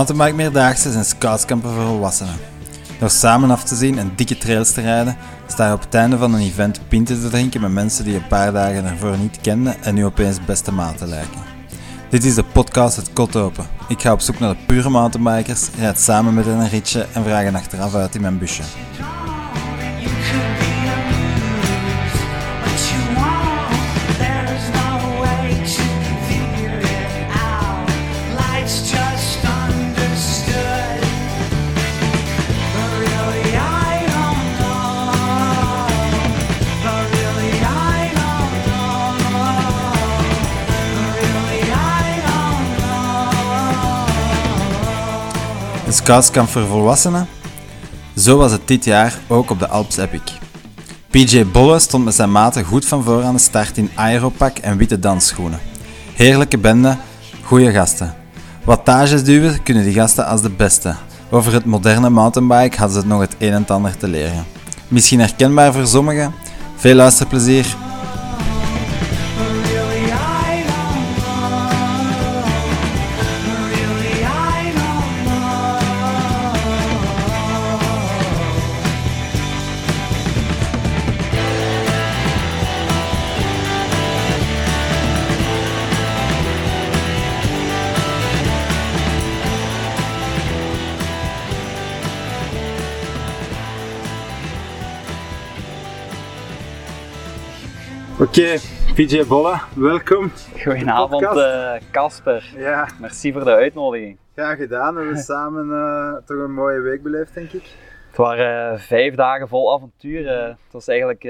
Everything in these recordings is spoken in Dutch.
Mountainbike Meerdaagse zijn scoutskampen voor volwassenen. Door samen af te zien en dikke trails te rijden, sta je op het einde van een event pinten te drinken met mensen die je een paar dagen ervoor niet kenden en nu opeens beste maten lijken. Dit is de podcast Het Kot Open. Ik ga op zoek naar de pure mountainbikers, rijd samen met hen een ritje en vraag hen achteraf uit in mijn busje. Scoutskamp voor volwassenen? Zo was het dit jaar ook op de Alps Epic. PJ Bolle stond met zijn maten goed van voor aan de start in aeropak en witte dansschoenen. Heerlijke bende, goede gasten. Wattages duwen kunnen die gasten als de beste. Over het moderne mountainbike hadden ze het nog het een en ander te leren. Misschien herkenbaar voor sommigen? Veel luisterplezier. Oké, PJ Bolle, welkom. Goedenavond eh, Casper. Ja, Merci voor de uitnodiging. graag gedaan. We hebben samen eh, toch een mooie week beleefd, denk ik. Het waren eh, vijf dagen vol avontuur. het was eigenlijk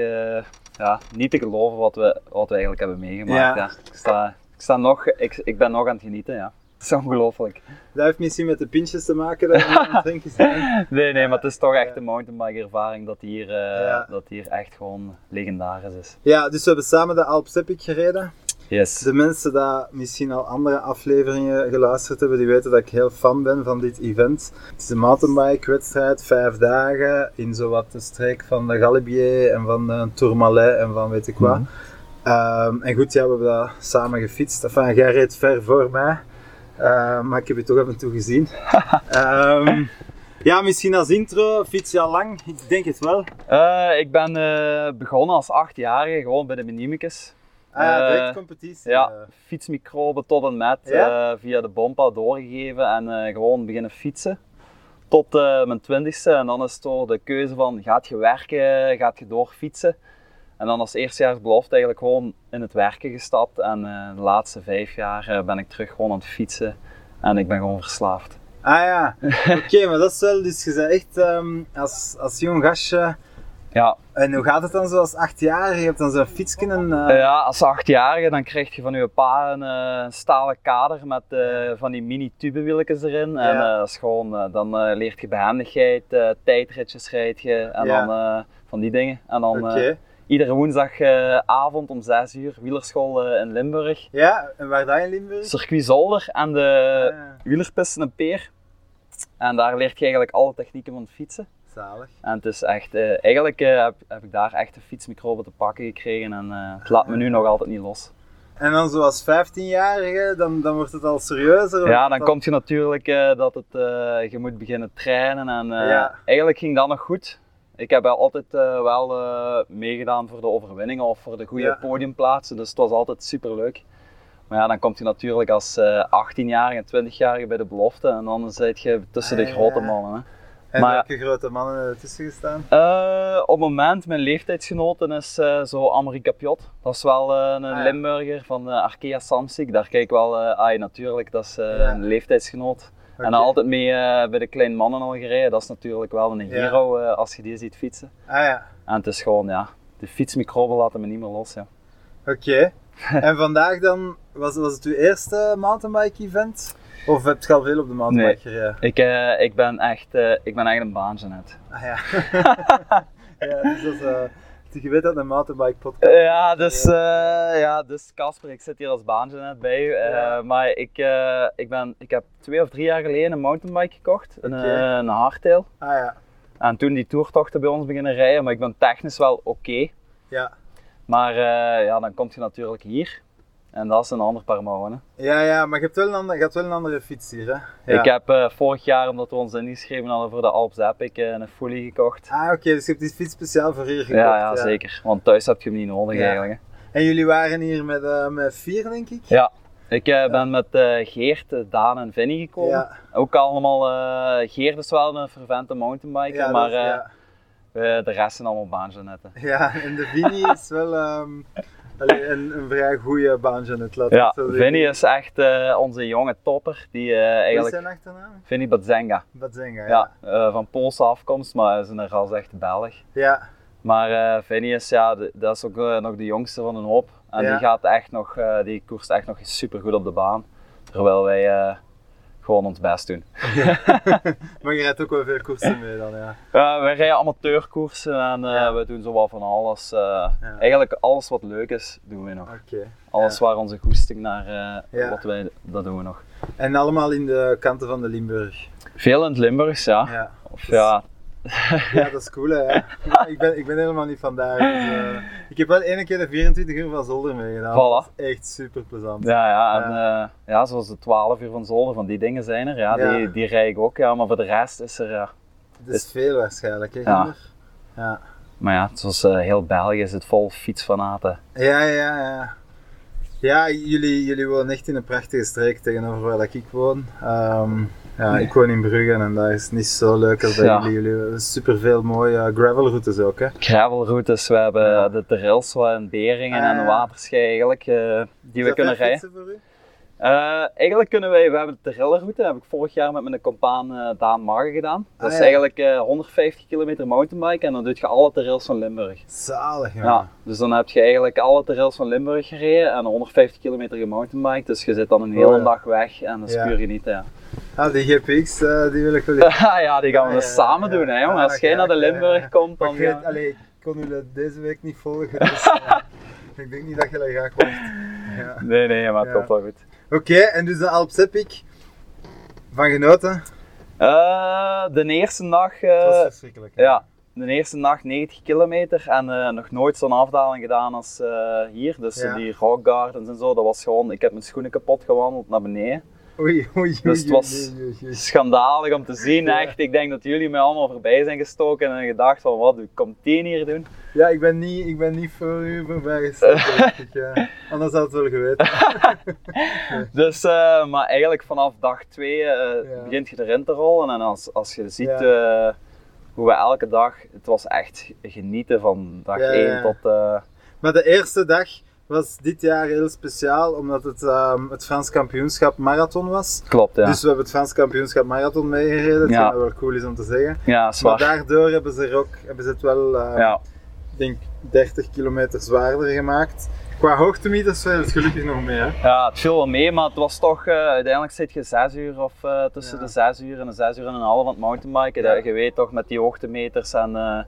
ja, niet te geloven wat we, wat we eigenlijk hebben meegemaakt. Ja. Ja. Ik, sta, ik, sta nog, ik, ik ben nog aan het genieten. Ja. Het is ongelooflijk. Dat heeft misschien met de pintjes te maken dat we aan het drinken zijn. Nee, nee, maar het is toch echt een mountainbike ervaring dat hier, eh, Ja. dat hier echt gewoon legendarisch is. Ja, dus we hebben samen de Alps Epic gereden. Yes. De mensen die misschien al andere afleveringen geluisterd hebben, die weten dat ik heel fan ben van dit event. Het is een mountainbike wedstrijd, vijf dagen, in zowat de streek van de Galibier en van de Tourmalet en van weet ik wat. Mhm. Ehm, en goed, ja, we hebben dat samen gefietst. Enfin, jij reed ver voor mij, Ehm, maar ik heb je toch af en toe gezien. Ehm, ja, misschien als intro, fiets je al lang? Ik denk het wel. Eh, ik ben eh, begonnen als achtjarige, gewoon bij de Minimicus. Ah, ja, Eh, direct competitie. Ja, eh. fietsmicroben tot en met Ja? eh, via de Bompa doorgegeven en eh, gewoon beginnen fietsen. Tot eh, mijn twintigste en dan is het door de keuze van gaat je werken, gaat je doorfietsen. En dan als eerstejaarsbelofte eigenlijk gewoon in het werken gestapt en eh, de laatste vijf jaar eh, ben ik terug gewoon aan het fietsen en ik ben gewoon verslaafd. Ah ja, oké, maar dat is wel, dus je bent echt ehm, als, als jong gastje. Ja, En hoe gaat het dan zo als achtjarige? Je hebt dan zo'n fiets kunnen. Eh, ja, als achtjarige dan krijg je van je pa een stalen kader met van die mini tubewieltjes erin. En Ja. dat is gewoon, dan leert je behendigheid, eh, tijdritjes rijd je en Ja. dan van die dingen. En dan Oké. Eh, iedere woensdagavond om 6 uur wielerschool eh, in Limburg. Ja, en waar dan in Limburg? Circuit Zolder en de Ah, ja. een peer. En daar leert je eigenlijk alle technieken van het fietsen. Zalig. En het is echt, eh, eigenlijk eh, heb, heb ik daar echt de fietsmicroben te pakken gekregen en eh, het laat me nu nog altijd niet los. En dan zo als 15-jarige, dan, dan wordt het al serieuzer? Ja, dan komt je natuurlijk eh, dat het, eh, je moet beginnen trainen en eh, Ja. eigenlijk ging dat nog goed. Ik heb wel altijd eh, wel eh, meegedaan voor de overwinningen of voor de goede Ja. podiumplaatsen, dus het was altijd super leuk. Maar ja, dan komt je natuurlijk als eh 18-jarige en 20-jarige bij de belofte en dan zit je tussen Ah, de ja, grote mannen. Hè. En maar- welke grote mannen hebben er tussen gestaan? Eh, op het moment, mijn leeftijdsgenoten is eh, zo Amerika Piot. Dat is wel eh, een Ah, ja. Limburger van eh, Arkea Samsic. Daar kijk ik wel, eh ah, natuurlijk, dat is eh, Ja. een leeftijdsgenoot. En altijd mee eh, bij de kleine mannen al gereden. Dat is natuurlijk wel een Ja. hero eh, als je die ziet fietsen. Ah ja, En het is gewoon, ja, de fietsmicroben laten me niet meer los. Ja. oké. en vandaag dan, was, was het uw eerste mountainbike event? Of heb je al veel op de mountainbike gereden? Ik, eh, ik, ben echt, ik ben echt een baantje net. Ah ja. ja, dus dat is, je weet dat een mountainbike podcast Ja, dus, eh, ja, dus Casper, ik zit hier als baantje net bij u. eh, Ja. Maar ik, eh, ik, ben, ik heb twee of drie jaar geleden een mountainbike gekocht, een, een hardtail. Ah ja, En toen die toertochten bij ons beginnen rijden, maar ik ben technisch wel oké. ja. Maar ja, dan kom je natuurlijk hier. En dat is een ander paar mouwen. hè. Ja, ja, maar je hebt wel een, ander, je hebt wel een andere fiets hier, hè? Ja. Ik heb eh, vorig jaar, omdat we ons ingeschreven hadden voor de Alps Epic, eh, een folie gekocht. Ah, oké, dus je hebt die fiets speciaal voor hier gekocht. ja, ja, zeker. Want thuis heb je hem niet nodig Ja. eigenlijk. hè. En jullie waren hier met, eh, met vier, denk ik? Ja. Ik ben met Geert, Daan en Vinnie gekomen. Ja. Ook allemaal, Geert is wel een fervente mountainbiker, maar de rest zijn allemaal baangenetten. Ja, en de Vini is wel ehm, allee, een, een vrij goede baantje het laten Ja. Vinnie is echt eh, onze jonge topper, die eh, Wat is eigenlijk... zijn achternaam? Vinnie Badzenga. Badzenga, Ja, ja. eh, van Poolse afkomst, maar is een ras echt Belg. Ja, Maar Vinnie is, ja, de- dat is ook nog de jongste van een hoop. En Ja. die gaat echt nog, die koerst echt nog super goed op de baan. Terwijl wij gewoon ons best doen. maar je rijdt ook wel veel koersen mee dan, ja. Wij rijden amateurkoersen en eh, Ja. we doen zo wat van alles. eh, Ja. Eigenlijk alles wat leuk is, doen we nog. Alles waar onze goesting naar, eh, wat wij, dat doen we nog. En allemaal in de kanten van de Limburg. Veel in het Limburgs, ja. Ja, Of ja, ja dat is cool hè. Ja. Ik, ben, ik ben helemaal niet vandaar. Dus, eh, ik heb wel ene keer de 24 uur van Zolder meegedaan. Voilà. Dat is echt super plezant. ja, ja, en, ja. ja, zoals de 12 uur van Zolder, van die dingen zijn er. Ja, Ja. Die, die rijd ik ook, ja, maar voor de rest is er... Ja. Het is veel waarschijnlijk, hè, Ja. Ja. Maar ja, zoals eh, heel België is het vol fietsfanaten. Ja, ja, ja. Ja, jullie, jullie wonen echt in een prachtige streek tegenover waar dat ik woon. Ehm, ja, ik woon in Brugge en dat is niet zo leuk als bij Ja. jullie. Jullie hebben super veel mooie gravelroutes ook, hè? Gravelroutes, we hebben Ja. de trails en Beringen Ah, en Waterschei eigenlijk, eh, die we Is dat kunnen rijden. fietsen voor u? Eh, eigenlijk kunnen wij, we hebben de heb ik vorig jaar met mijn compaan eh, Daan Marge gedaan. Dat Ah, is ja. eigenlijk eh, 150 kilometer mountainbike en dan doe je alle trails van Limburg. Zalig, ja. Ja. dus dan heb je eigenlijk alle trails van Limburg gereden en 150 kilometer gemountainbiked. Dus je zit dan een hele Oh, dag weg en dat is puur genieten. Ah, die GPX, eh, die wil ik wel eens. ja, die gaan we dus samen doen hè jongen. Ah, Als jij naar de Limburg komt dan ik, weet, gaan- allee, ik kon jullie deze week niet volgen, dus eh, ik denk niet dat je dat komt. Ja. Nee, nee, maar het komt wel goed. Oké, en dus de Alps Epic. Van genoten? Eh, de eerste dag, Het was verschrikkelijk. hè? ja, de eerste nacht 90 kilometer en nog nooit zo'n afdaling gedaan als hier. Dus Ja. die rock gardens en zo, dat was gewoon, ik heb mijn schoenen kapot gewandeld naar beneden. Oei, oei, oei. Dus het was-. Schandalig om te zien, echt. Ik denk dat jullie mij allemaal voorbij zijn gestoken en gedacht van wat komt die hier doen? Ja, ik ben niet, ik ben niet voor u voorbij ik, ja. Anders had het wel geweten. Dus, eh, maar eigenlijk vanaf dag 2 Ja. begint je erin te rollen en als, als je ziet Ja. eh, hoe we elke dag, het was echt genieten van dag Ja, 1 ja. tot... eh, Maar de eerste dag was dit jaar heel speciaal, omdat het ehm, het Frans kampioenschap marathon was. klopt, ja. Dus we hebben het Frans kampioenschap marathon meegereden, Ja. wat wel cool is om te zeggen. ja, Maar daardoor hebben ze, er ook, hebben ze het wel, eh, Ja. denk, 30 kilometer zwaarder gemaakt. Qua hoogtemeters viel het gelukkig nog mee, hè? ja, het viel wel mee, maar het was toch, eh, uiteindelijk zit je 6 uur of eh, tussen Ja. de 6 uur en de 6 uur en een half aan het mountainbiken. Ja. Dat Je weet toch met die hoogtemeters en eh,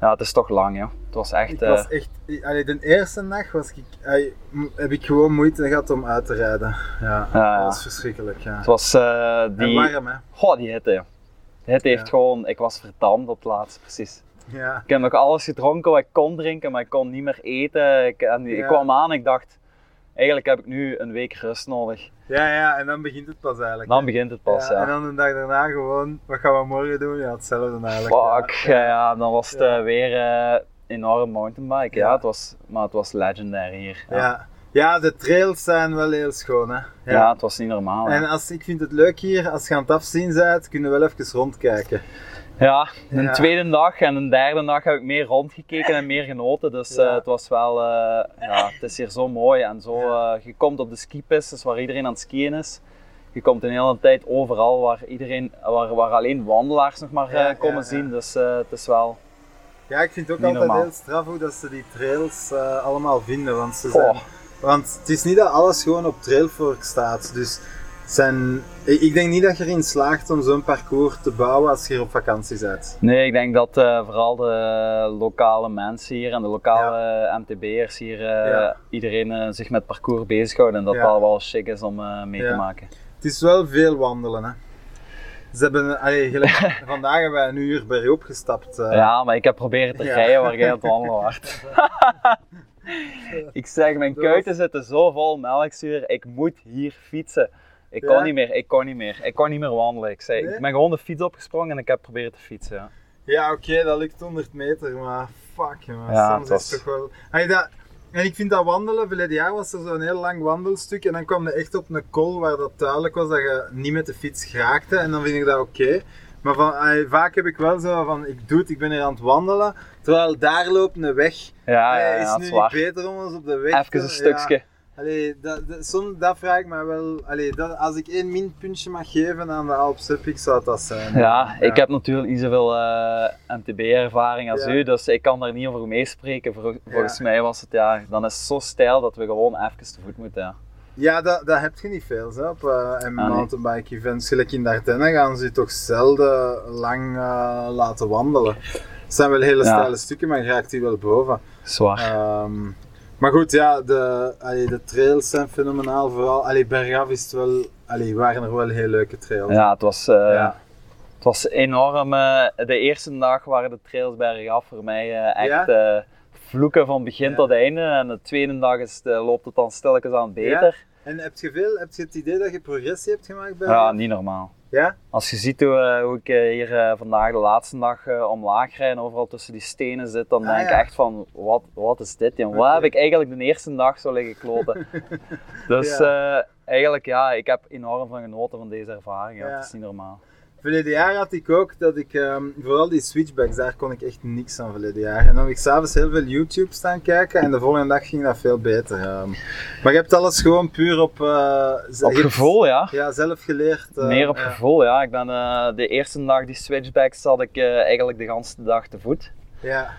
ja, het is toch lang joh. Het was echt... Ik eh, was echt, allee, de eerste nacht was ik, allee, heb ik gewoon moeite gehad om uit te rijden. Ja, dat was verschrikkelijk, ja. het was eh, die... warm, hè? Goh, die hitte joh. De hitte heeft gewoon, ik was verdampt op het laatst, precies. Ja. Ik heb nog alles gedronken wat ik kon drinken, maar ik kon niet meer eten. Ik, en ik kwam aan en ik dacht, eigenlijk heb ik nu een week rust nodig. ja, ja, en dan begint het pas eigenlijk. Dan hè. begint het pas, Ja, ja. En dan de dag daarna gewoon, wat gaan we morgen doen? Ja, hetzelfde eigenlijk. Fuck, ja, ja, dan was het eh, weer eh, enorm mountainbiken. Ja. Het was, maar het was legendary hier. Ja. Ja, de trails zijn wel heel schoon, hè? Ja, het was niet normaal. En als, ik vind het leuk hier, als je aan het afzien bent, kunnen we wel even rondkijken. Ja een Ja. tweede dag en een derde dag heb ik meer rondgekeken en meer genoten. Dus Ja. eh, het was wel, eh, ja, het is hier zo mooi. En zo, eh, je komt op de skipistes waar iedereen aan het skiën is. Je komt een hele tijd overal waar, iedereen, waar, waar alleen wandelaars nog maar komen zien. Dus het is wel... Ja, ik vind het ook altijd normaal. heel straf hoe dat ze die trails allemaal vinden. Want, ze zijn, want het is niet dat alles gewoon op Trailfork staat. Dus zijn, ik, denk niet dat je erin slaagt om zo'n parcours te bouwen als je hier op vakantie bent. Nee, ik denk dat eh, vooral de lokale mensen hier en de lokale MTB'ers hier, eh, Ja. iedereen eh, zich met parcours bezighoudt en dat Ja. dat wel chic is om mee te maken. Het is wel veel wandelen. Hè. Ze hebben, allee, gelijk- vandaag hebben wij een uur bergop gestapt. eh. Ja, maar ik heb proberen te rijden waar jij aan het wandelen was. Ik zeg, mijn kuiten zitten zo vol melkzuur, ik moet hier fietsen. Ik kon niet meer, ik kon niet meer. Ik kon niet meer wandelen. Ik, zei, Nee? ik ben gewoon de fiets opgesprongen en ik heb proberen te fietsen. Ja. Oké, dat lukt 100 meter, maar fuck. Ja, Soms het is toch wel. Dat... En ik vind dat wandelen, verleden jaar was er zo'n heel lang wandelstuk en dan kwam je echt op een kol waar dat duidelijk was dat je niet met de fiets geraakte en dan vind ik dat oké. Maar van, vaak heb ik wel zo van, ik doe het, ik ben hier aan het wandelen, terwijl daar loopt een weg. Ja, is ja, nu niet beter om ons op de weg Even te- een stukje. Allee, dat, dat, soms, dat vraag ik me wel. Allee, dat, als ik één minpuntje mag geven aan de Alps Epic, zou dat zijn. Ja, ik heb natuurlijk niet zoveel eh, MTB-ervaring als Ja. u, dus ik kan daar niet over meespreken. Vol- Volgens mij was het ja, dan is het zo stijl dat we gewoon even te voet moeten. Ja. Ja, dat, dat heb je niet veel zo, op uh, mountainbike events. Gelijk in Dardenne gaan ze je toch zelden lang eh, laten wandelen. Het zijn wel hele steile stukken, maar je raakt die wel boven. Zwaar. Ehm, maar goed, ja, de, allee, de trails zijn fenomenaal. Vooral, allee, bergaf is het wel, allee, waren er wel heel leuke trails. Ja, het was, eh, Ja. het was enorm. eh, de eerste dag waren de trails bergaf voor mij eh, echt vloeken van begin Ja. tot einde. En de tweede dag is, loopt het dan stilletjes aan beter. En heb je, veel, heb je het idee dat je progressie hebt gemaakt bij Ja, niet normaal. Ja? Als je ziet hoe, eh, hoe ik eh, hier eh, vandaag de laatste dag omlaag rijd en overal tussen die stenen zit, dan Ah, denk ik ja. echt van, wat, wat is dit? Wat heb ik eigenlijk de eerste dag zo liggen kloten? dus eigenlijk ja, ik heb enorm van genoten van deze ervaring. Ja. Ja. Het is niet normaal. Verleden jaar had ik ook dat ik, ehm, vooral die switchbacks, daar kon ik echt niks aan verleden jaar. En dan heb ik s'avonds heel veel YouTube staan kijken en de volgende dag ging dat veel beter. ehm. maar je hebt alles gewoon puur op... eh, Op gevoel ja. Ja, zelf geleerd. eh, Meer op ja. gevoel, ja. Ik ben eh, de eerste dag die switchbacks zat ik eigenlijk de hele dag te voet. Ja,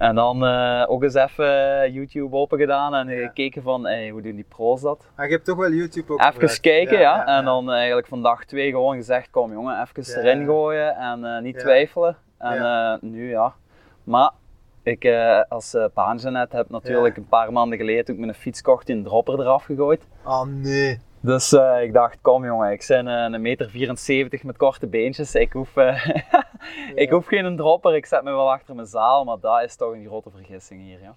En dan eh, ook eens even eh, YouTube open gedaan en Ja. gekeken van hey, hoe doen die pro's dat. maar je hebt toch wel YouTube ook Even gebruikt. kijken, ja, En dan eigenlijk van dag twee gewoon gezegd, kom jongen, even erin gooien en eh, niet twijfelen. En eh, nu ja. Maar ik eh, als uh, baangenet heb natuurlijk een paar maanden geleden toen ik mijn fiets kocht een dropper eraf gegooid. Oh nee. Dus eh, ik dacht, kom jongen, ik ben eh, een meter 74 met korte beentjes. Ik hoef, eh, ik hoef geen dropper, ik zet me wel achter mijn zaal, maar dat is toch een grote vergissing hier. Ja.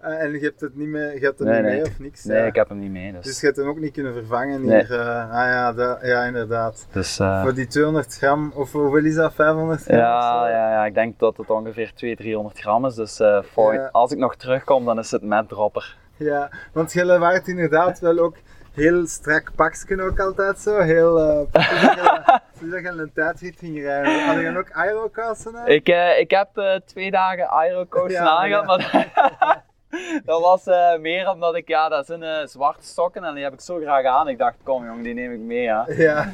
Eh, en je hebt het niet, mee, je hebt het Nee, niet nee. mee of niks? Nee, Ja. ik heb hem niet mee. Dus, Dus je hebt hem ook niet kunnen vervangen Nee. hier? ah ja, dat, ja, inderdaad. dus eh, Voor die 200 gram, of hoeveel is dat? 500 gram? ja, ja, ja, ik denk dat het ongeveer 200, 300 gram is. Dus eh, voor, Ja. als ik nog terugkom, dan is het met dropper. Ja, want jullie waren inderdaad wel ook heel strak pakje ook altijd zo. Heel, precies dat je een tijdrit ging rijden. Had je ook aerokassen aan? Ik, eh, ik heb eh, twee dagen aerocoasten Ja, aangehad, maar dat was eh, meer omdat ik, ja, dat zijn zwarte sokken en die heb ik zo graag aan. Ik dacht, kom jong, die neem ik mee. Ja.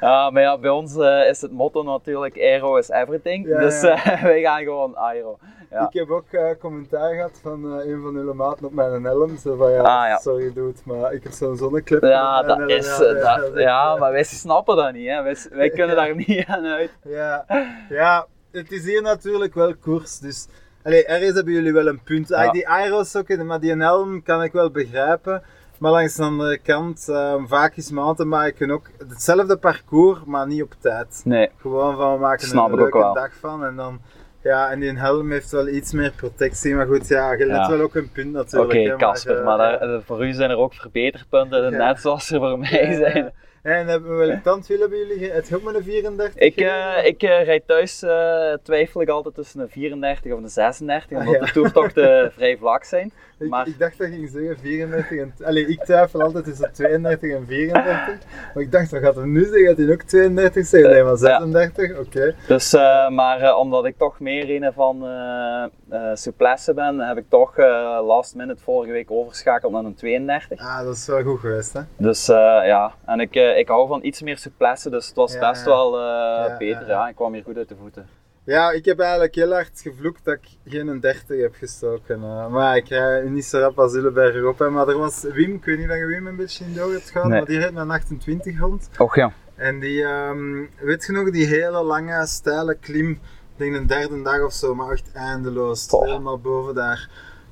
Ja, maar ja, bij ons is het motto natuurlijk aero is everything. Ja, dus wij gaan gewoon aero. Ik heb ook eh, commentaar gehad van eh, een van jullie maten op mijn helm. Zo van ja, Ah, ja. sorry dude, maar ik heb zo'n zonneclip. Ja, dat helm. is, Ja, eh, dat, ja, maar wij snappen dat niet. Hè. Wij, wij kunnen daar niet aan uit. Ja, ja, het is hier natuurlijk wel koers, dus... Allee, ergens hebben jullie wel een punt. Ah, Ja. Die aerosokken, maar die helm kan ik wel begrijpen. Maar langs de andere kant, ehm, vaak is mountainbiken ook hetzelfde parcours, maar niet op tijd. Nee, Gewoon van, we maken er een leuke dag van en dan... Ja, en die helm heeft wel iets meer protectie, maar goed, ja, je let Ja. wel ook een punt oké, natuurlijk. hè, Casper, eh, maar daar, eh, voor u zijn er ook verbeterpunten, net zoals er voor mij zijn. En hebben we welk tandwiel hebben jullie? Het ook met een 34? Ik, eh, ik eh, rijd thuis, eh, twijfel ik altijd tussen een 34 of een 36, omdat Ah, ja. de toertochten vrij vlak zijn. Ik, Maar- ik dacht dat je ging zeggen 34 en... Allee, ik twijfel altijd tussen 32 en 34. Maar ik dacht, wat gaat hij nu zeggen? Gaat hij ook 32 zeggen? Nee, maar 36? Oké. Dus, eh, maar eh, omdat ik toch meer een van eh eh, souplesse ben, heb ik toch eh, last minute vorige week overschakeld naar een 32. Ah, dat is wel goed geweest, hè? Dus eh, ja, en ik, eh, ik hou van iets meer souplesse, dus het was Ja, best wel eh, beter. ja. ik kwam hier goed uit de voeten. Ja, ik heb eigenlijk heel hard gevloekt dat ik geen 30 heb gestoken. eh. maar ik rij niet zo rap als Zilleberg op. hè. Maar er was Wim, ik weet niet dat je Wim een beetje in door hebt gehad, Nee. maar die reed een 28 rond. Och ja. En die, ehm, weet je nog, die hele lange, steile klim, ik denk een derde dag of zo, maar echt eindeloos. Helemaal boven daar.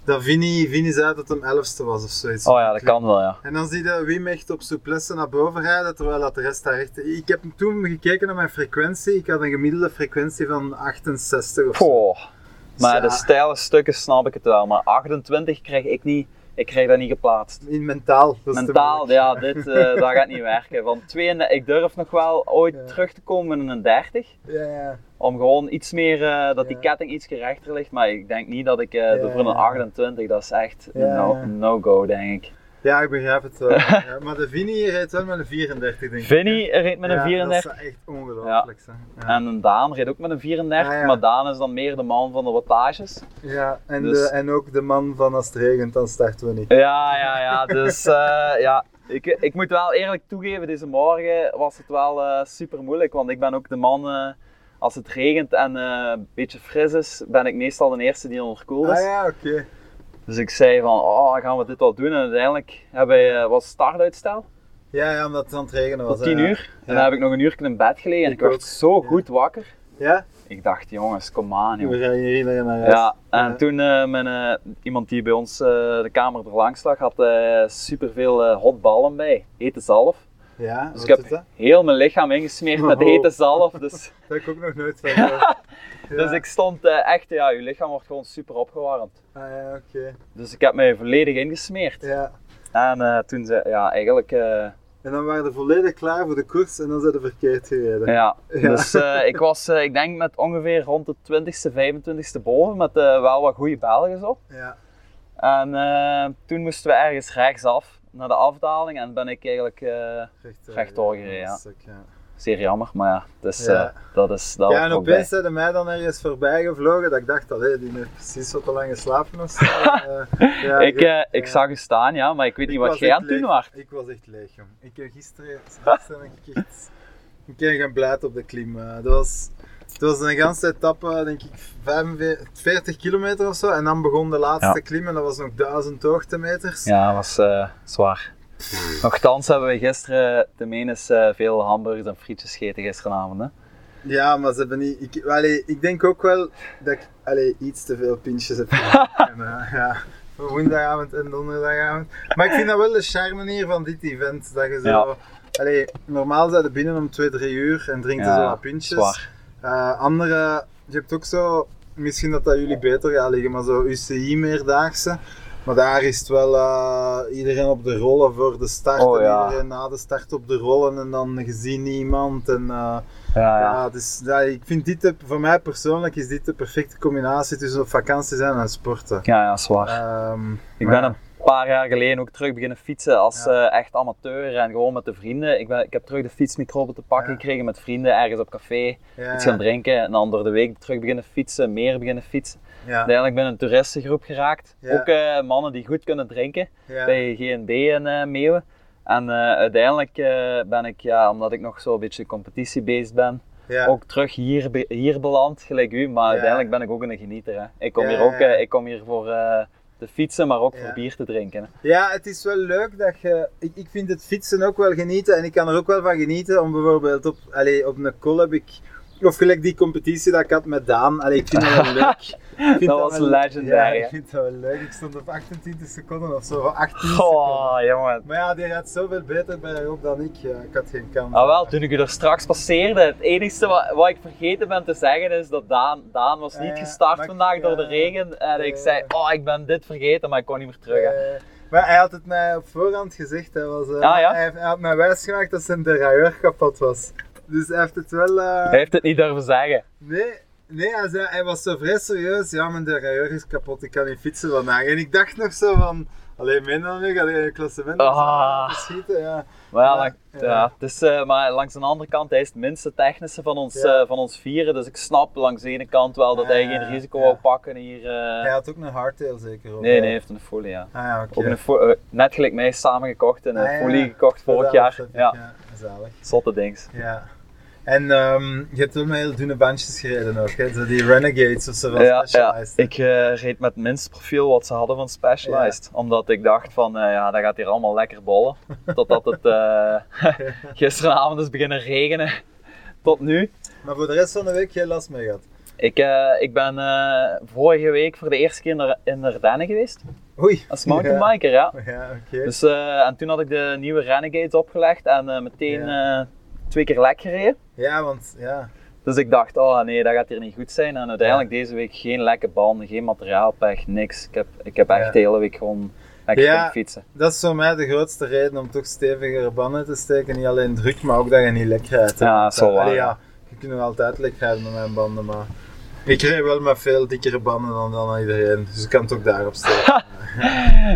Dat Vinnie, Vinnie zei dat het hem elfste was of zoiets. Oh ja, dat kan wel, ja. En dan zie je Wim echt op souplesse naar boven rijden, terwijl dat de rest daar echt... Ik heb toen gekeken naar mijn frequentie, ik had een gemiddelde frequentie van 68 of zo. Goh. Maar Ja. de steile stukken snap ik het wel. Maar 28 krijg ik niet, ik krijg dat niet geplaatst. In mentaal. Dat Mentaal, ja, dit, eh, dat gaat niet werken. Van 32, ik durf nog wel ooit Ja. terug te komen in een 30. Ja, ja. Om gewoon iets meer, eh, dat die ketting iets rechter ligt. Maar ik denk niet dat ik Ja, voor een ja. 28, dat is echt no- no-go, denk ik. Ja, ik begrijp het wel. ja, maar de Vinnie reed wel met een 34, denk ik. Vinnie reed met een Ja, 34. Dat is echt ongelooflijk. Ja. Ja. En een Daan reed ook met een 34, Ah, ja. maar Daan is dan meer de man van de wattages. ja, en, Dus- de, en ook de man van als het regent, dan starten we niet. Ja, ja, ja. Dus eh, ja, ik, ik moet wel eerlijk toegeven, deze morgen was het wel eh, super moeilijk. Want ik ben ook de man, eh, als het regent en eh, een beetje fris is, ben ik meestal de eerste die onderkoeld is. Ah ja, oké. Dus ik zei van, oh, gaan we dit wel doen? En uiteindelijk hebben we, eh, was startuitstel Ja, ja, omdat het aan het regenen was. tot 10 hè. uur. En dan heb ik nog een uur in bed gelegen en Ik ik werd zo goed wakker. Ja? Ik dacht, jongens, kom aan, joh. We gaan hier iedereen naar huis. Ja, en Ja. toen eh, mijn, eh, iemand die bij ons eh, de kamer er langs lag, had eh superveel eh hotballen bij, hete zalf. Ja, Dus wat ik heb heel mijn lichaam ingesmeerd met Oh. hete zalf. Dus, Dat heb ik ook nog nooit van. Ja. dus ik stond eh, echt, ja, je lichaam wordt gewoon super opgewarmd. Ah ja, oké. Dus ik heb mij volledig ingesmeerd. Ja. En eh, toen zei, ja, eigenlijk, eh, En dan waren we volledig klaar voor de koers en dan zijn we verkeerd gereden. ja. Ja. Dus ik was, ik denk met ongeveer rond de 20ste, 25ste boven, met wel wat goede Belgen op. Ja. En toen moesten we ergens rechtsaf naar de afdaling en ben ik eigenlijk Recht, Rechtdoor gereden, ja. Stuk, ja. Zeer jammer, maar ja, dus, Ja. eh, dat is dat Ja, en opeens zijn mij dan ergens voorbij gevlogen dat ik dacht, allee, die heeft precies wat te lang geslapen of zo. Eh, ja, ik, je- eh, ik ja. zag u staan, ja, maar ik weet niet wat jij aan het doen was. Ik was echt leeg, jong. Ik heb gisteren, gisteren ik echt een keer gaan blijven op de klim. eh. dat was, het was een ganse etappe, denk ik, 45, 40 kilometer of zo. En dan begon de laatste Ja. klim en dat was nog 1000 hoogtemeters. Ja, dat was eh, zwaar. Nochtans hebben we gisteren tenminste eh, veel hamburgers en frietjes gegeten gisteravond. Hè? Ja, maar ze hebben niet. Ik, allee, ik denk ook wel dat ik allee, iets te veel pintjes heb. En, eh, ja, woensdagavond en donderdagavond. Maar ik vind dat wel de charme hier van dit event. Dat je zo. Ja. Allee, normaal zijn ze binnen om 2, 3 uur en drinken Ja, zo wat pintjes. Eh, andere, je hebt ook zo, misschien dat dat jullie beter gaat liggen, maar zo UCI-meerdaagse. Maar daar is het wel eh, iedereen op de rollen voor de start Oh, en ja. iedereen na de start op de rollen en dan gezien niemand. En, eh, Ja, ja. ja, dus, ja, ik vind dit, de, voor mij persoonlijk is dit de perfecte combinatie tussen op vakantie zijn en sporten. ja, ja, zwaar. Ehm, ik maar ben een paar jaar geleden ook terug beginnen fietsen als eh, echt amateur en gewoon met de vrienden. Ik, ben, ik heb terug de fietsmicrobe te pakken gekregen met vrienden ergens op café. Iets gaan drinken en dan door de week terug beginnen fietsen, meer beginnen fietsen. Ja, Uiteindelijk ben een toeristengroep geraakt. Ja. Ook eh, mannen die goed kunnen drinken. ja, bij GNB in eh Meeuwen. En eh, uiteindelijk ben ik, ja, omdat ik nog zo'n beetje competitiebeest ben, ook terug hier, hier beland, gelijk u. Maar uiteindelijk ben ik ook een genieter. Hè. Ik, kom hier ook, ik kom hier voor te fietsen, maar ook Ja. voor bier te drinken. hè. Ja, het is wel leuk dat je. Ik, ik vind het fietsen ook wel genieten en ik kan er ook wel van genieten om bijvoorbeeld op, allee, op een call heb ik. Of gelijk die competitie dat ik had met Daan. Allee, ik vind dat wel leuk. Dat was wel- legendary, Ja, hè? ik vind dat wel leuk. Ik stond op 28 seconden of zo, of 18 seconden. Goh, jongen. Maar ja, die gaat zoveel beter bergop dan ik. Ik had geen kans. Ah wel, toen ik u er straks passeerde, het enige wat, wat ik vergeten ben te zeggen is dat Daan, Daan was niet Ja, gestart vandaag door de ja. regen. En ik Ja. zei, oh ik ben dit vergeten, maar ik kon niet meer terug. hè. Eh, maar hij had het mij op voorhand gezegd. Hij, was, eh, Ah, ja? hij, hij had mij wijsgemaakt dat zijn derailleur kapot was. Dus hij heeft het wel. eh, Hij heeft het niet durven zeggen. Nee, nee hij, zei, hij was zo vrij serieus. Ja, mijn derailleur is kapot, ik kan niet fietsen vandaag. En ik dacht nog zo van. Alleen min dan nu, ga je klassement Ah. schieten? Ja. Maar ja, Ja, eh, maar langs de andere kant, hij is het minste technische van ons, Ja. eh, van ons vieren. Dus ik snap langs de ene kant wel dat hij geen risico wou pakken hier. eh. Hij had ook een hardtail zeker? Nee, nee, hij heeft een folie, ja. Ah ja, oké. Ook een net gelijk mij samengekocht en een Ah, folie gekocht vorig jaar. ik- ja, zalig. zotte dings. Ja. En ehm, je hebt wel met heel dunne bandjes gereden ook, hè? Zo die Renegades of zo van Ja, ja, Specialized. ik eh, reed met het minste profiel wat ze hadden van Specialized. Omdat ik dacht van, eh, ja, dat gaat hier allemaal lekker bollen. Totdat het eh, gisteravond is beginnen regenen. Tot nu. Maar voor de rest van de week geen last mee gehad. Ik, ik ben vorige week voor de eerste keer naar, in de Ardennen geweest. Oei. Als mountainbiker, ja. Ja, ja oké. Dus, en toen had ik de nieuwe Renegades opgelegd en meteen twee keer lek gereden. Ja, want ja. Dus ik dacht, oh nee, dat gaat hier niet goed zijn. En uiteindelijk deze week geen lekke banden, geen materiaalpech, niks. Ik heb, ik heb echt Ja. de hele week gewoon lekker Ja. fietsen. Dat is voor mij de grootste reden om toch stevigere banden te steken. Niet alleen druk, maar ook dat je niet lek rijdt. Ja, is wel Allee, waar, ja. Je kunt nog altijd lek rijden met mijn banden, maar ik rijd wel met veel dikkere banden dan, dan iedereen. Dus ik kan het ook daarop steken.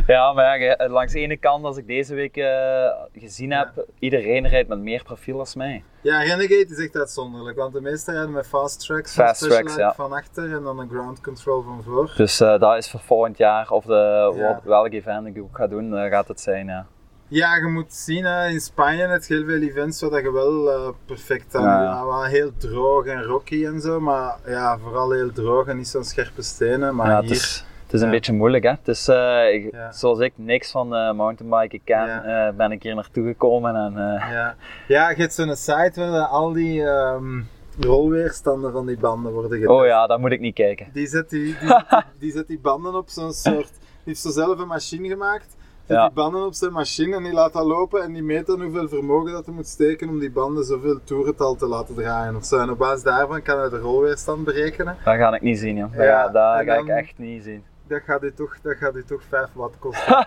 Ja, maar ja, langs de ene kant, als ik deze week eh, gezien heb, iedereen rijdt met meer profiel als mij. ja, Renegade is echt uitzonderlijk, want de meeste rijden met fast tracks van Fast tracks, ja. van achter en dan een ground control van voor. Dus eh, dat is voor volgend jaar, of de, wat, welk event ik ook ga doen, eh, gaat het zijn. Ja. Je moet zien, hè, in Spanje heb je heel veel events waar dat je wel eh, perfect aan Ja, wel heel droog en rocky en zo, maar ja, vooral heel droog en niet zo'n scherpe stenen. Maar Ja, hier, het is, het is een Ja. beetje moeilijk. Hè? Het is, eh, ik- Ja. Zoals ik niks van eh mountainbiken ken, ben ik hier naartoe gekomen. En, Ja, ja je hebt zo'n site waar al die ehm, rolweerstanden van die banden worden getest. oh ja, daar moet ik niet kijken. Die zet die, die, die, die zet die banden op zo'n soort... Die heeft zo zelf een machine gemaakt. Zet Ja. die banden op zijn machine en die laat dat lopen en die meet dan hoeveel vermogen dat hij moet steken om die banden zoveel toerental te laten draaien of zo. En op basis daarvan kan hij de rolweerstand berekenen. Dat ga ik niet zien, joh. Dat, Ja, ga, dat ga ik echt niet zien. Dat gaat u toch, dat gaat u toch 5 watt kosten.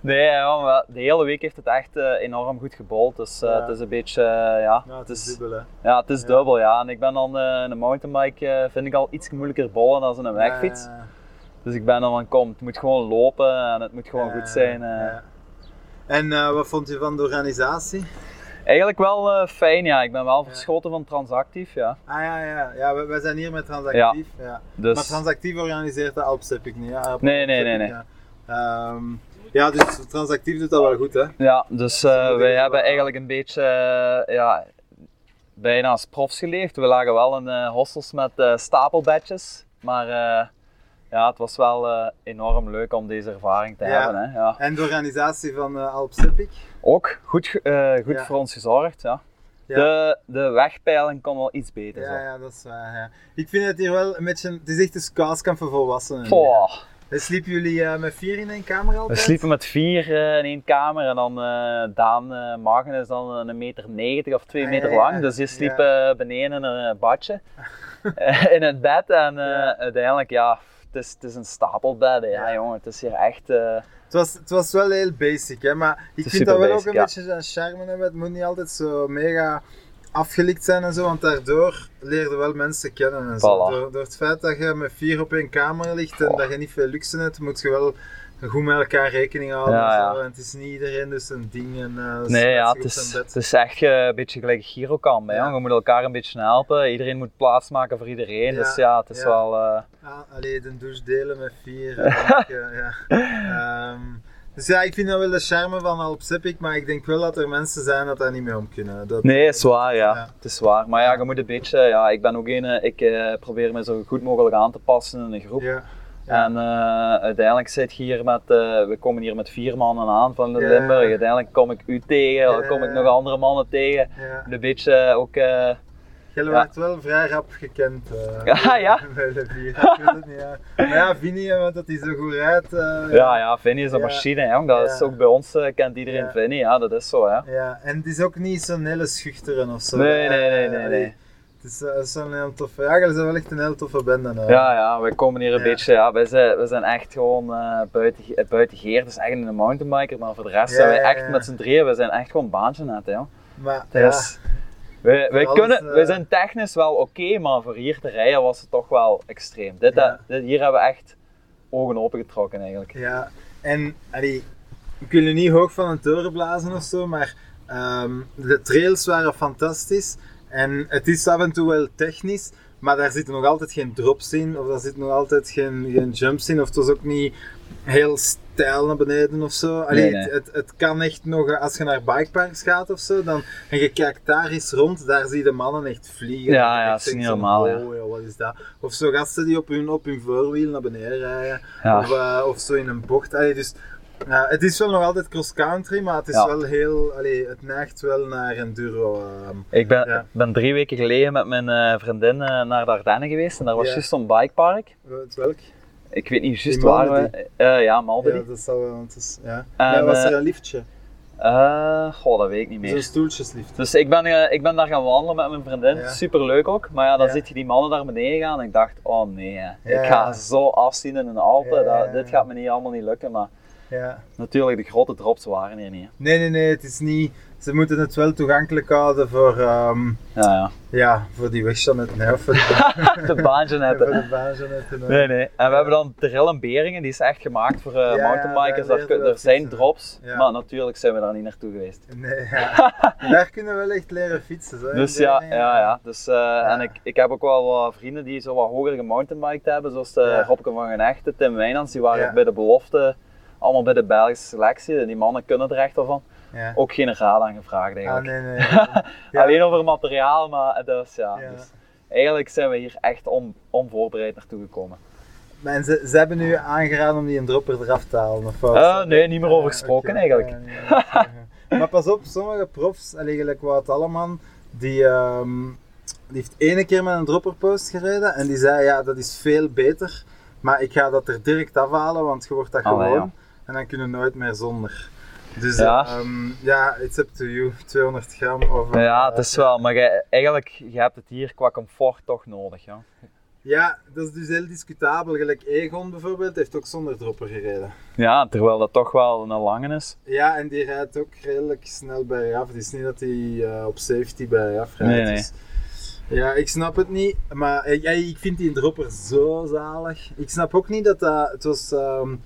Nee, de hele week heeft het echt eh, enorm goed gebold. Dus eh, het is een beetje, eh, ja, het is dubbel hè. ja, het is dubbel. Ja. En ik ben dan een mountainbike, vind ik al iets moeilijker bollen dan een wegfiets. Dus ik ben dan van, kom, het moet gewoon lopen en het moet gewoon goed zijn. eh. En eh, wat vond je van de organisatie? Eigenlijk wel eh, fijn, ja. Ik ben wel verschoten van transactief, ja. Ah ja, ja, ja wij, wij zijn hier met Transactief. Ja. Dus, Maar Transactief organiseert de Alps heb ik niet. Ja, Alps Nee, nee, nee, nee. Ja. Ehm, ja, dus Transactief doet dat wel goed hè. ja, dus moet wij hebben eigenlijk een beetje, ja, bijna als profs geleefd. We lagen wel in hostels met stapelbedjes, maar ja, het was wel eh, enorm leuk om deze ervaring te Ja. hebben. Hè. Ja. En de organisatie van eh Alps Epic. Ook goed, eh, goed Ja. voor ons gezorgd. Ja. Ja. De, de wegpeiling kon wel iets beter. Ja, zo. ja, dat is waar. Ja. Ik vind het hier wel een beetje. Het is echt een scoutskamp voor volwassenen. En sliepen jullie eh, met vier in één kamer We altijd? sliepen met vier eh, in één kamer en dan eh, Daan uh, Magen is dan een meter 90 of twee Ah, meter ja, ja. lang. Dus die sliep eh, beneden in een eh, badje eh, in het bed en eh, uiteindelijk ja, is, het is een stapelbed. hè. Ja, jongen, het is hier echt... eh, Het was, het was wel heel basic, hè, maar ik vind dat wel basic, ook een ja. beetje zijn charme hebben. Het moet niet altijd zo mega afgelikt zijn en zo, want daardoor leer je wel mensen kennen en zo. Door, door het feit dat je met vier op één kamer ligt en Oh. dat je niet veel luxe hebt, moet je wel goed met elkaar rekening houden. Ja, en, ja. zo. en het is niet iedereen dus een ding. En, eh, nee, ja, het is, het is echt eh, een beetje gelijk Girokamp. Ja. jongen. Je moet elkaar een beetje helpen. Iedereen moet plaats maken voor iedereen. Ja, Dus ja, het is ja. wel... eh, Ah, allee, de douche delen met vier. eh, ja. Ehm, dus ja, ik vind dat wel de charme van Alps Epic, maar ik denk wel dat er mensen zijn dat daar niet mee om kunnen. Dat, Nee, is waar, ja. Ja. Het is waar. Maar ja, je moet een beetje, ja, ik ben ook een, ik probeer me zo goed mogelijk aan te passen in een groep. Ja. En eh, uiteindelijk zit je hier met, eh, we komen hier met vier mannen aan van de Ja. Limburg. Uiteindelijk kom ik u tegen, dan Ja. kom ik nog andere mannen tegen. Een beetje eh, ook, eh, Jij werd wel vrij rap gekend. Ja, ja? Bij de vier. Ik weet het niet, ja. Maar ja, Vinnie, want dat hij zo goed rijdt. ja, ja, Vinny is een machine, jong. dat is ook bij ons, kent iedereen. Vinny, ja, dat is zo, hè. Ja, en het is ook niet zo'n hele schuchteren of zo. Nee, nee, nee, nee. Het is, eh, zo'n heel toffe. Ja, jullie zijn wel echt een heel toffe bende. eh. Ja, ja, wij komen hier een Ja. beetje, ja, wij zijn, wij zijn echt gewoon eh, buiten, eh, buiten Geer, dus eigenlijk een mountainbiker, maar voor de rest Ja, zijn wij echt ja. met z'n drieën, wij zijn echt gewoon baantje net, hè. Maar Dus, wij, wij, Alles, kunnen, eh, wij zijn technisch wel oké, maar voor hier te rijden was het toch wel extreem. Dit, eh, dit- hier hebben we echt ogen opengetrokken eigenlijk. ja. En allee, ik wil je niet hoog van een toren blazen of zo, maar ehm, de trails waren fantastisch. En het is af en toe wel technisch, maar daar zitten nog altijd geen drops in, of daar zitten nog altijd geen, geen jumps in, of het was ook niet heel stijl naar beneden of zo. Allee, Nee, nee. Het, het, kan echt nog, als je naar bikeparks gaat of zo, dan, en je kijkt daar eens rond, daar zie je de mannen echt vliegen. Ja, ja, dat is niet normaal, ja. joh, wat is dat? Of zo gasten die op hun, op hun voorwiel naar beneden rijden. Ja. Of, eh, of zo in een bocht. Allee, dus, het is wel nog altijd cross-country, maar het is Ja. wel heel, allee, het neigt wel naar enduro. ehm. Ik ben, Ja. ben drie weken geleden met mijn eh, vriendin eh, naar de Ardennen geweest en daar was juist zo'n bikepark. Weet welk? Ik weet niet juist waar we... eh, ja, Malmedy. Ja, dat zal wel, het is, ja. En, was er een liftje? Goh, dat weet ik niet Zo'n meer. stoeltjeslift. Dus ik ben, ik ben daar gaan wandelen met mijn vriendin. Super leuk ook. Maar ja, dan zit je die mannen naar beneden gaan en ik dacht, oh nee, ik ga zo afzien in de Alpen. Dat, dit gaat me niet allemaal niet lukken. Maar Ja. natuurlijk, de grote drops waren hier niet. hè. Nee, nee, nee, het is niet. Ze moeten het wel toegankelijk houden voor, ehm, Ja, ja, voor die wegstanet. Nee, voor de, ja. De voor de baanjanetten. hè. Nee, nee. En we hebben dan Terrell en Beringen, die is echt gemaakt voor eh, ja, mountainbikers. er zijn fietsen. drops, Ja. maar natuurlijk zijn we daar niet naartoe geweest. Nee, ja. Daar kunnen we wel echt leren fietsen. Zo, Dus ja, ja, ja. Dus, eh, En ik, ik heb ook wel wat vrienden die zo wat hoger gemountainbiked hebben, zoals de Ja. Robke van Genechte, Tim Wijnands, die waren Ja. bij de belofte, allemaal bij de Belgische selectie. En die mannen kunnen er echt wel van. Ja. Ook geen raad aan gevraagd Ah, eigenlijk. nee, nee. Ja. Alleen over materiaal, maar dus ja. Ja. Dus eigenlijk zijn we hier echt on, onvoorbereid naartoe gekomen. Maar en ze, ze hebben nu aangeraden om die een dropper eraf te halen. Of wat? Eh, nee, niet meer over gesproken oké. eigenlijk. Maar pas op, sommige profs, allee, gelijk Wout Alleman, die, ehm, die heeft ene keer met een dropperpost gereden en die zei ja, dat is veel beter, maar ik ga dat er direct afhalen, want je wordt dat gewoon ja. En dan kun je nooit meer zonder. Dus Ja. ja, ja it's up to you, 200 gram of... Ja, eh, het is wel, maar jij- eigenlijk, je hebt het hier qua comfort toch nodig. Ja. Ja, dat is dus heel discutabel. Gelijk Egon bijvoorbeeld heeft ook zonder dropper gereden. ja, terwijl dat toch wel een lange is. Ja, en die rijdt ook redelijk snel bij af. Het is niet dat hij eh, op safety bij af rijdt. Nee, nee. Dus, ja, ik snap het niet, maar ik, ja, ik vind die dropper zo zalig. Ik snap ook niet dat dat. Het was ehm,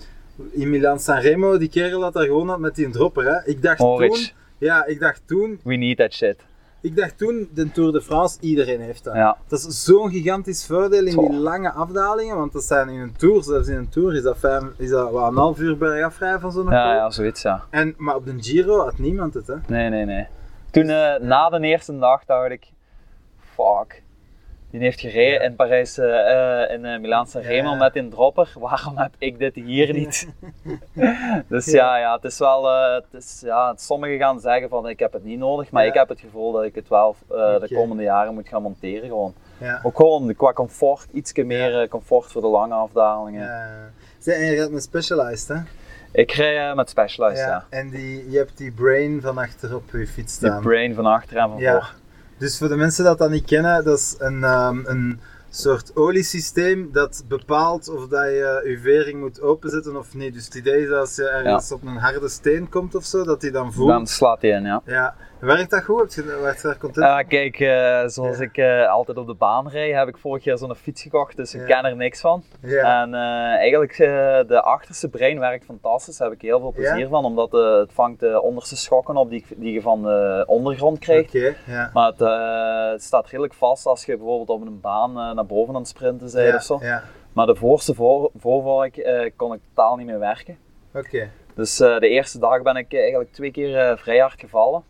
in Milan Sanremo, die kerel dat daar gewoon had met die dropper. Hè. Ik dacht toen. Ja, ik dacht toen. we need that shit. Ik dacht toen, de Tour de France, iedereen heeft dat. Ja, Dat is zo'n gigantisch voordeel in die lange afdalingen, want dat zijn in een tour, zelfs in een tour is dat, vijf, is dat wat, een half uur bergaf rijden van zo'n ja, ja, zoiets ja. En, maar op de Giro had niemand het, hè? Nee, nee, nee. Toen eh, na de eerste dag dacht ik, fuck. Die heeft gereden in Parijs, eh, eh, in uh, Milaan Sanremo met een dropper. Waarom heb ik dit hier niet? dus ja, ja, het is wel, eh, het is, ja, sommigen gaan zeggen van ik heb het niet nodig, maar ik heb het gevoel dat ik het wel eh, de komende jaren moet gaan monteren gewoon. Ook gewoon qua comfort, iets meer eh, comfort voor de lange afdalingen. Ja. En je gaat met Specialized, hè? Ik rij eh, met Specialized, ja. En die, je hebt die brain van achter op je fiets Die staan. brain van achter en van voor. Dus voor de mensen dat dat niet kennen, dat is een, ehm, een soort oliesysteem dat bepaalt of dat je je vering moet openzetten of niet. Dus het idee is dat als je ergens op een harde steen komt of zo, dat die dan voelt. Dan slaat hij in, ja. Ja. Werkt dat goed? Heb je, werd je daar content Ja, kijk, eh, zoals Ja. ik eh, altijd op de baan rijd, heb ik vorig jaar zo'n fiets gekocht, dus ik Ja. ken er niks van. Ja. En eh, eigenlijk, eh, de achterste brein werkt fantastisch, daar heb ik heel veel plezier van, omdat eh, het vangt de onderste schokken op die, die je van de ondergrond krijgt. Oké, ja. Maar het, eh, het staat redelijk vast als je bijvoorbeeld op een baan eh, naar boven aan het sprinten bent of zo. Ja, Maar de voorste voor, voorvork eh, kon ik totaal niet meer werken. oké. Dus eh, de eerste dag ben ik eigenlijk twee keer eh, vrij hard gevallen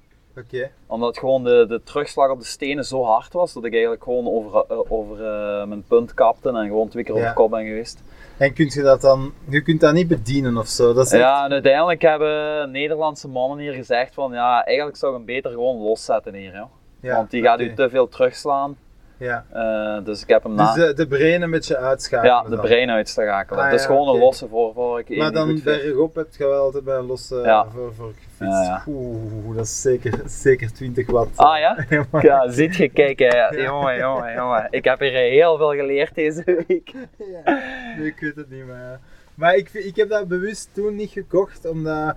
Oké. omdat gewoon de, de terugslag op de stenen zo hard was dat ik eigenlijk gewoon over, eh, over eh, mijn punt kapte en gewoon twee keer Ja. over kop ben geweest. En kunt je dat dan, je kunt dat niet bedienen of zo? Dat is echt- Ja, en uiteindelijk hebben Nederlandse mannen hier gezegd van ja, eigenlijk zou ik hem beter gewoon loszetten hier. Ja. ja, Want die gaat u te veel terugslaan. Ja. Eh, dus ik heb hem na Dus de, de brain een beetje uitschakelen. ja, de dan. brein uitschakelen. Ah, het is ja, gewoon een losse voorvork. Maar dan bergop heb je wel altijd bij een losse Ja. gefietst. Ja. Oeh, dat is zeker, zeker 20 watt. Ah ja? Ja, ziet je, kijk, hè. jongen, jongen, jongen. Ik heb hier heel veel geleerd deze week. Ja, nee, ik weet het niet, maar. Maar ik, ik heb dat bewust toen niet gekocht, omdat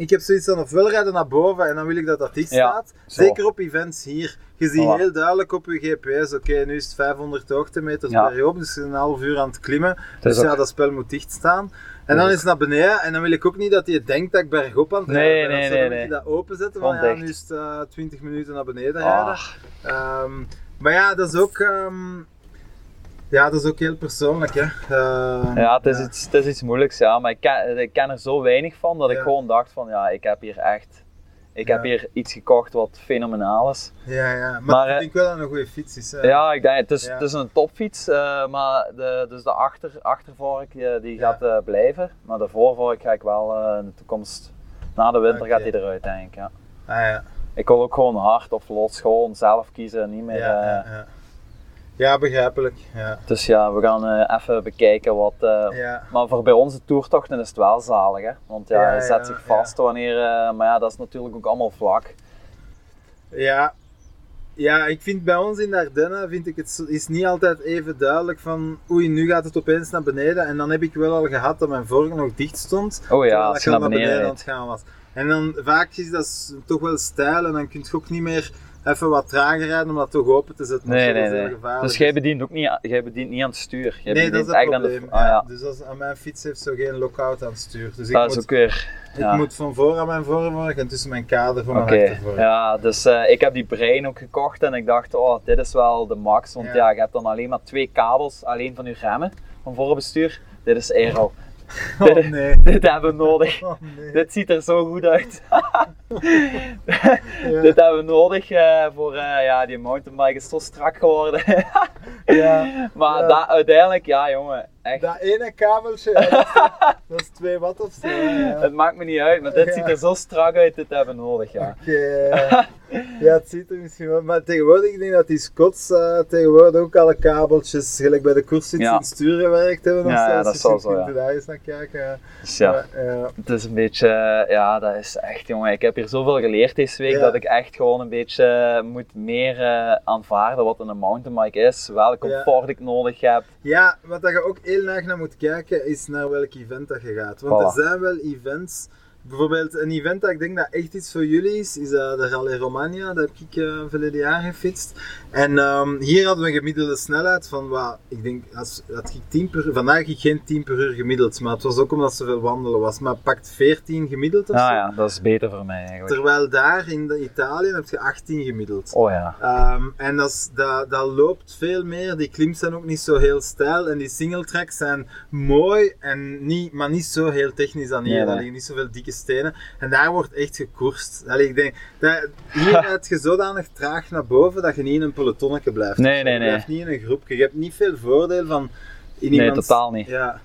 ik heb zoiets van ofwel rijden naar boven en dan wil ik dat dat dicht staat. Zeker op events hier. Je ziet Voilà. heel duidelijk op je GPS, oké, nu is het 500 hoogtemeters Ja. bergop, dus een half uur aan het klimmen. Dus ook- ja, dat spel moet dicht staan. En dan is het naar beneden en dan wil ik ook niet dat je denkt dat ik bergop aan het Nee, rijden ben. nee, zo. nee, Dan moet nee. je dat openzetten Gewoon ja, nu is het eh, 20 minuten naar beneden rijden. Ah, Ehm, maar ja, dat is ook... ehm, ja, dat is ook heel persoonlijk, hè. Ehm, Ja, het is, Iets, het is iets moeilijks, ja. Maar ik ken, ik ken er zo weinig van dat ik gewoon dacht van, ja, ik heb hier echt... Ik Ja. heb hier iets gekocht wat fenomenaal is. Ja, ja. Maar, Maar, ik eh, denk wel dat het een goede fiets is. hè. Ja, ik denk, het is, Ja. het is een topfiets, eh, maar de, dus de achter, achtervork eh, die Ja. gaat blijven. Maar de voorvork ga ik wel in de toekomst, na de winter gaat die eruit denk ik, ja. Ah, ja. Ik wil ook gewoon hard of los, gewoon zelf kiezen en niet meer... Ja, begrijpelijk. Ja. Dus ja, we gaan eh, even bekijken wat. eh, Ja. Maar voor bij onze toertochten is het wel zalig, hè? Want ja, Ja, je zet ja, zich vast wanneer. eh, maar ja, dat is natuurlijk ook allemaal vlak. Ja. Ja, ik vind bij ons in de Ardennen vind ik het is niet altijd even duidelijk van oei, nu gaat het opeens naar beneden. En dan heb ik wel al gehad dat mijn vork nog dicht stond. Oh ja, als ik je naar beneden aan rijdt. het gaan was. En dan vaak is dat toch wel stijl en dan kun je ook niet meer even wat trager rijden om dat toch open te zetten. Nee, nee, is nee. Dus jij bedient ook niet, aan- jij bedient niet aan het stuur. Jij Nee, dat is het echt aan de. probleem. Ah, ja. Dus als, aan mijn fiets heeft zo geen lockout aan het stuur. Dus ik, Dat is moet, ook weer. ik moet van voor aan mijn voorvork en tussen mijn kader voor Oké, mijn achtervork. ja, dus eh, ik heb die brein ook gekocht en ik dacht, oh, dit is wel de max. Want Ja. ja, je hebt dan alleen maar twee kabels, alleen van je remmen, van voorbestuur. Dit is aero. Oh nee. dit hebben we nodig. Oh nee. Dit ziet er zo goed uit. Ja. Dit hebben we nodig eh, voor, eh, ja, die mountainbike is zo strak geworden. Ja. maar Ja. uiteindelijk, ja jongen, echt. Dat ene kabeltje, ja, dat, is, dat is 2 watt of zo. Ja. Het maakt me niet uit, maar dit Ja. ziet er zo strak uit, dit hebben we nodig, ja. Oké, ja. ja, het ziet er misschien wel. Maar tegenwoordig, ik denk dat die Scots eh, tegenwoordig ook alle kabeltjes, gelijk bij de koersfiets Ja. in het stuur gewerkt hebben. of Ja, zo. ja, dat zal zo, ja. daar eens naar kijken. Dus ja. Maar. Het is een beetje, eh, ja, dat is echt, jongen. Ik heb hier zoveel geleerd deze week dat ik echt gewoon een beetje eh, moet meer aanvaarden wat een mountainbike is, welk Ja. comfort ik nodig heb. Ja, wat dat je ook heel erg naar moet kijken is naar welk event dat je gaat. Want er zijn wel events. Bijvoorbeeld een event dat ik denk dat echt iets voor jullie is, is eh, de Rally Romania. Dat heb ik eh verleden jaar gefietst. En ehm, hier hadden we een gemiddelde snelheid van, wat, ik denk, als, dat ik 10 per, vandaag ging ik geen 10 per uur gemiddeld, maar het was ook omdat zoveel wandelen was. Maar pakt 14 gemiddeld of zo. ja, dat is beter voor mij eigenlijk. Terwijl daar in de Italië heb je 18 gemiddeld. Oh ja. Ehm, en dat, is- dat, dat loopt veel meer. Die klims zijn ook niet zo heel stijl. En die single tracks zijn mooi, en niet, maar niet zo heel technisch dan hier. Nee, nee. Liggen niet zoveel dikke stenen. En daar wordt echt gekoerst. Allee, ik denk, dat, hier je zodanig traag naar boven dat je niet in een pelotonnetje blijft. Nee, zo. nee, Je nee. blijft niet in een groepje. Je hebt niet veel voordeel van in Nee, totaal niet. Ja.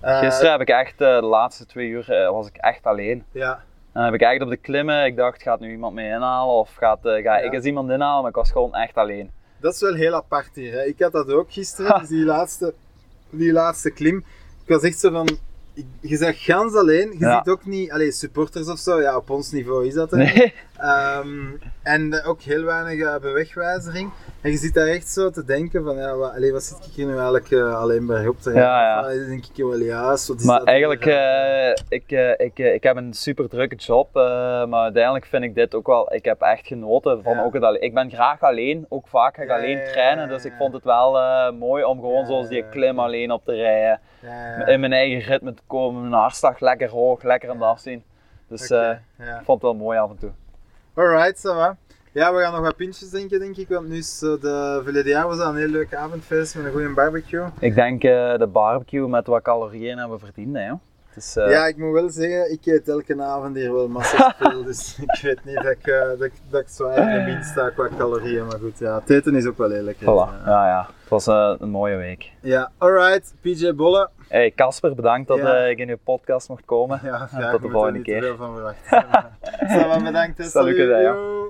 Eh, Gisteren heb ik echt, eh, de laatste twee uur eh, was ik echt alleen. Ja. En dan heb ik echt op de klimmen, ik dacht, gaat nu iemand mij inhalen of gaat, ga Ja. ik eens iemand inhalen, maar ik was gewoon echt alleen. Dat is wel heel apart hier. Hè. Ik had dat ook gisteren, dus die laatste, die laatste klim. Ik was echt zo van. Je zegt gans alleen, je Ja. ziet ook niet, allee, supporters of zo, ja, op ons niveau is dat er. Nee. Ehm, en ook heel weinig eh, bewegwijzering. En je zit daar echt zo te denken van, ja, wat, allee, wat zit ik hier nu eigenlijk eh, alleen bij op te rijden? Ja, ja. Denk ik wel, ja, is Maar eigenlijk, eh, ik, ik, ik heb een super drukke job, maar uiteindelijk vind ik dit ook wel, ik heb echt genoten van Ja. ook het alleen. Ik ben graag alleen, ook vaak ga ik alleen trainen, dus ik vond het wel mooi om gewoon zoals die klim alleen op te rijden, in mijn eigen ritme te komen, mijn hartslag lekker hoog, lekker aan het afzien. Dus ik vond het wel mooi af en toe. Alright, zo. Ja, we gaan nog wat pintjes drinken, denk ik. Want nu is zo de verleden jaar was dat een heel leuk avondfeest met een goede barbecue. Ik denk eh, de barbecue met wat calorieën hebben we verdiend, hè. eh, Ja, ik moet wel zeggen, ik eet elke avond hier wel massa veel. dus ik weet niet dat ik, eh, dat ik, dat ik zwaar in de min sta qua calorieën. Maar goed, ja, het eten is ook wel heel lekker. Voilà, Ja, ja. Het was een mooie week. ja alright. PJ Bolle. Hey Casper, bedankt dat Ja. eh, ik in uw podcast mocht komen. Ja, tot de moet er volgende niet te keer. veel van verwachten. Samen bedankt. Salut, Salut.